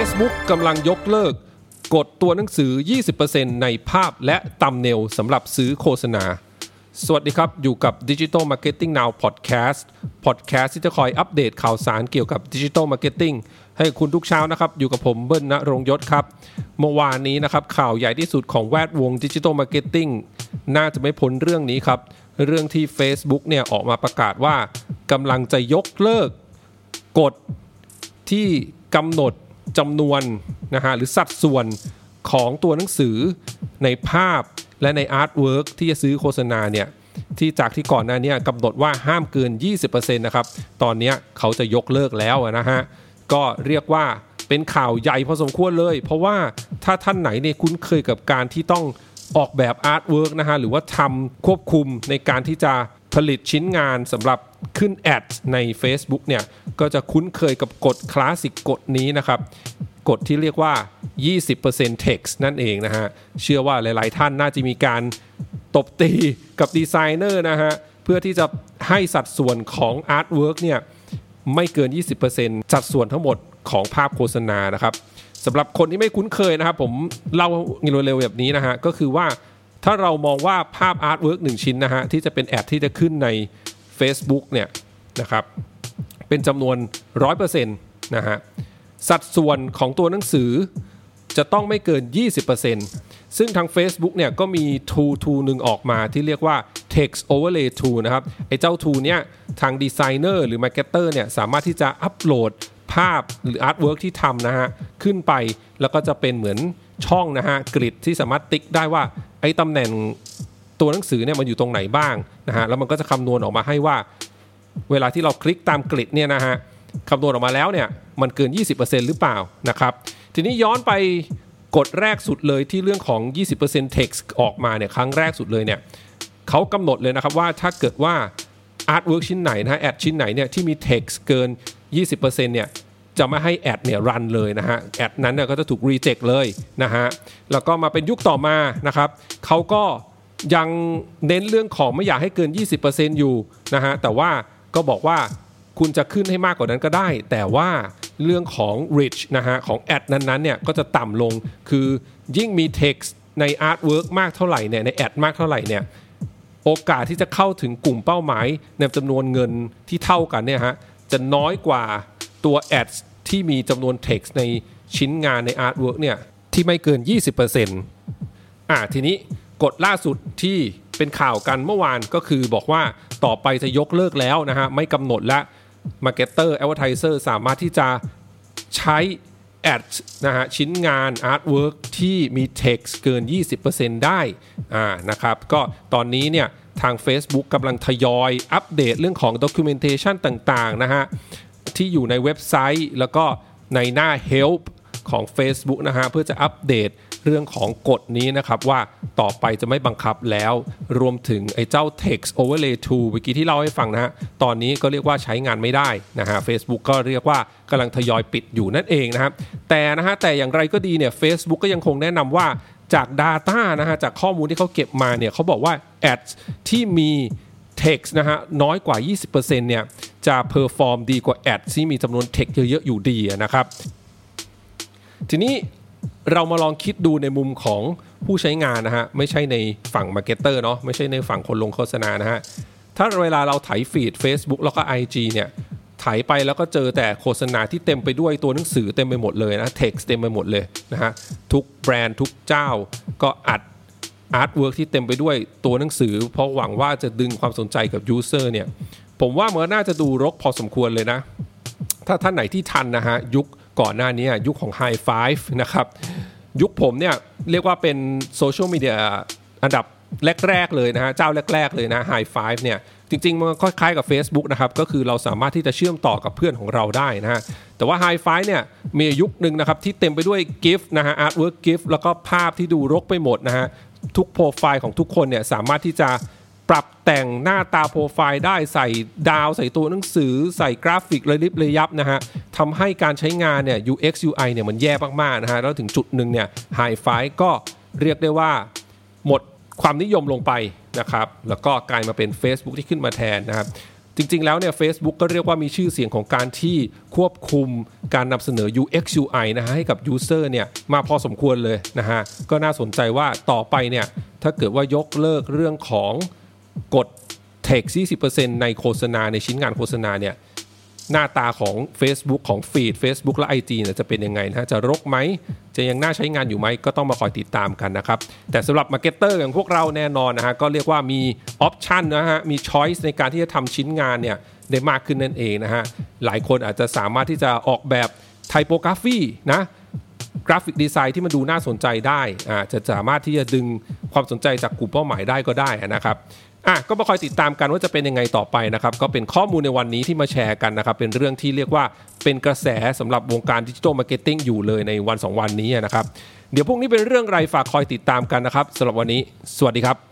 Facebook กำลังยกเลิก กดตัวหนังสือ 20%ในภาพและตำเนลสำหรับซื้อโฆษณา สวัสดีครับ อยู่กับ Digital Marketing Now Podcast Podcast ที่จะคอยอัปเดตข่าวสารเกี่ยวกับ Digital Marketing ให้คุณทุกเช้านะครับ อยู่กับผมเบิ้ลณรงยศครับ เมื่อวานนี้นะครับ ข่าวใหญ่ที่สุดของแวดวง Digital Marketing น่าจะไม่พ้นเรื่องนี้ครับ เรื่องที่ Facebook เนี่ยออกมาประกาศว่ากำลังจะยกเลิกกฎที่กำหนด จำนวนนะฮะหรือสัดส่วนของตัวหนังสือในภาพและใน artwork ที่จะซื้อโฆษณาเนี่ยที่จากที่ก่อนหน้านี้กำหนดว่าห้ามเกิน 20%นะครับ ตอนนี้เขาจะยกเลิกแล้วนะฮะ ก็เรียกว่าเป็นข่าวใหญ่พอสมควรเลย เพราะว่าถ้าท่านไหนเนี่ยคุ้นเคยกับการที่ต้องออกแบบอาร์ตเวิร์กนะฮะ หรือว่าทำควบคุมในการที่จะผลิตชิ้นงานสำหรับ ขึ้น ad ใน Facebook เนี่ยก็จะคุ้นเคยกับกฎคลาสสิกกฎนี้นะครับกฎที่เรียกว่า 20% text นั่นเองนะฮะ เชื่อว่าหลายๆท่านน่าจะมีการตบตีกับดีไซเนอร์นะฮะ เพื่อที่จะให้สัดส่วนของ artwork เนี่ย ไม่เกิน 20%สัดส่วนทั้งหมดของภาพโฆษณานะครับสำหรับคนที่ไม่คุ้นเคยนะครับ ผมเล่าเร็วๆแบบนี้นะฮะ ก็คือว่าถ้าเรามองว่าภาพ artwork หนึ่งชิ้นนะฮะ ที่จะเป็น ad ที่จะขึ้นใน Facebook เนี่ยนะครับเป็นจำนวน 100%นะฮะสัดส่วนของตัวหนังสือจะต้องไม่เกิน 20%ซึ่งทาง Facebook เนี่ยก็มี tool tool หนึ่งออกมาที่เรียกว่า text overlay tool นะครับ ไอ้เจ้า tool เนี้ยทางดีไซเนอร์หรือ marketer เนี่ยสามารถที่จะอัปโหลดภาพหรือ artwork ที่ทำนะฮะ ขึ้นไปแล้วก็จะเป็นเหมือนช่องนะฮะ กริดที่สามารถติ๊กได้ว่า ไอ้ตำแหน่งตัวหนังสือเนี่ยมันอยู่ตรงไหนบ้าง นะฮะแล้วมันก็จะคำนวณออกมาให้ว่า เวลาที่เราคลิกตามกริดเนี่ยนะฮะคำนวณออกมาแล้วเนี่ยมันเกิน 20%หรือเปล่านะครับ ทีนี้ย้อนไปกฎแรกสุดเลยที่เรื่องของ 20% text ออกมาเนี่ยครั้งแรกสุดเลยเนี่ยเขากำหนดเลยนะครับว่าถ้าเกิดว่า artwork ชิ้นไหนนะฮะแอดชิ้นไหนเนี่ยที่มี text เกิน 20%เนี่ยจะไม่ให้ ad เนี่ย run เลยนะฮะ ad นั้นเนี่ยก็จะถูก reject เลยนะฮะแล้วก็มาเป็นยุคต่อมานะครับเขาก็ ยังเน้นเรื่องของไม่อยากให้เกิน 20%อยู่นะฮะแต่ว่าก็บอกว่าคุณจะขึ้นให้มากกว่านั้นก็ได้ แต่ว่าเรื่องของ reach นะฮะของ ad นั้นๆเนี่ยก็จะต่ำลงคือยิ่งมี text ใน artwork มากเท่าไหร่เนี่ยใน ad มากเท่าไหร่เนี่ยโอกาสที่จะเข้าถึงกลุ่มเป้าหมายในจำนวนเงินที่เท่ากันเนี่ยฮะจะน้อยกว่าตัวแอดที่มีจำนวน text ในชิ้นงานใน artwork เนี่ยที่ไม่เกิน 20%อ่าทีนี้ กฎล่าสุดที่เป็นข่าวกันเมื่อวานก็คือบอกว่าต่อไปจะยกเลิกแล้วนะฮะ ไม่กำหนดและ Marketer Advertiser สามารถที่จะใช้แอดนะฮะชิ้นงาน Artwork ที่มี Text เกิน 20%ได้อ่านะครับก็ตอนนี้เนี่ยทาง Facebook กำลังทยอยอัปเดตเรื่องของ Documentation ต่างๆนะฮะ ที่อยู่ในเว็บไซต์แล้วก็ในหน้า Help ของ Facebook นะฮะ เพื่อจะอัปเดต เรื่องของกฎนี้นะครับว่าต่อไปจะไม่บังคับแล้วรวมถึงไอ้เจ้า text overlay tool เมื่อกี้ที่เล่าให้ฟังนะฮะตอนนี้ก็เรียกว่าใช้งานไม่ได้นะฮะ Facebook ก็เรียกว่ากำลังทยอยปิดอยู่นั่นเองนะครับแต่นะฮะแต่อย่างไรก็ดีเนี่ย Facebook ก็ยังคงแนะนำว่าจาก Data นะฮะจากข้อมูลที่เขาเก็บมาเนี่ยเขาบอกว่า ads ที่มี text นะฮะน้อยกว่า 20%เนี่ยจะ perform ดีกว่า ad ที่มีจำนวน text เยอะๆอยู่ดีนะครับทีนี้ เรามาลองคิดดูในมุมของผู้ใช้งานนะฮะไม่ใช่ในฝั่ง marketer เนาะไม่ใช่ในฝั่งคนลงโฆษณานะฮะถ้าเวลาเราไถ feed Facebook แล้วก็ IG เนี่ยถ่ายไปแล้วก็เจอแต่โฆษณาที่เต็มไปด้วยตัวหนังสือเต็มไปหมดเลยนะเท็กซ์เต็มไปหมดเลยนะฮะทุกแบรนด์ทุกเจ้าก็อัด artwork ที่เต็มไปด้วยตัวหนังสือ เพราะหวังว่าจะดึงความสนใจกับ user เนี่ยผมว่ามันน่าจะดูรกพอสมควรเลยนะ ถ้าท่านไหนที่ทันนะฮะยุค ก่อนหน้านี้ยุคของ High Five นะครับ ยุคผมเนี่ยเรียกว่าเป็นโซเชียลมีเดียอันดับแรก ๆ เลยนะฮะ เจ้าแรก ๆ เลยนะ High Five เนี่ยจริงๆ มันคล้ายๆกับ Facebook นะครับ ก็คือเราสามารถที่จะเชื่อมต่อกับเพื่อนของเราได้นะฮะ แต่ว่า High Five เนี่ยมียุคหนึ่งนะครับ ที่เต็มไปด้วย GIF นะฮะ artwork GIF แล้วก็ภาพที่ดูรกไปหมดนะฮะทุกโปรไฟล์ของทุกคนเนี่ยสามารถที่จะ ปรับแต่งหน้าตาโปรไฟล์ได้ใส่ดาว ใส่ตัวหนังสือ ใส่กราฟิกระลิบระยับนะฮะทำให้การใช้งานเนี่ย UX UI เนี่ยมันแย่มากๆนะฮะแล้วถึงจุดหนึ่งเนี่ย Hi5 ก็เรียกได้ว่าหมดความนิยมลงไปนะครับ แล้วก็กลายมาเป็น Facebook ที่ขึ้นมาแทนนะครับจริง ๆ แล้วเนี่ย Facebook ก็เรียกว่ามีชื่อเสียงของการที่ควบคุมการนำเสนอ UX UI นะฮะให้กับ User เนี่ยมาพอสมควรเลยนะฮะก็น่าสนใจว่าต่อไปเนี่ยถ้าเกิดว่ายกเลิกเรื่องของ กฎ Take 40%ในโฆษณาในชิ้นงานโฆษณาเนี่ยหน้าตาของ Facebook ของ feed Facebook และ IG เนี่ยจะเป็นยังไงนะจะรกไหม จะยังน่าใช้งานอยู่ไหม ก็ต้องมาคอยติดตามกันนะครับ แต่สำหรับ marketer อย่างพวกเราแน่นอนนะฮะ ก็เรียกว่ามีoption นะฮะ มี choice ในการที่จะทำชิ้นงานเนี่ยได้มากขึ้นนั่นเองนะฮะ หลายคนอาจจะสามารถที่จะออกแบบ typography นะ graphic design ที่มันดูน่าสนใจได้อ่าจะสามารถที่จะดึงความสนใจจากกลุ่มเป้าหมายได้ก็ได้นะครับ อะก็มาคอยติดตามกันว่าจะเป็นยังไงต่อไปนะครับ ก็เป็นข้อมูลในวันนี้ที่มาแชร์กันนะครับ เป็นเรื่องที่เรียกว่าเป็นกระแสสำหรับวงการ digital marketing อยู่เลยในวัน 2 วันนี้นะครับ เดี๋ยวพรุ่งนี้เป็นเรื่องไรฝากคอยติดตามกันนะครับสำหรับวันนี้ สวัสดีครับ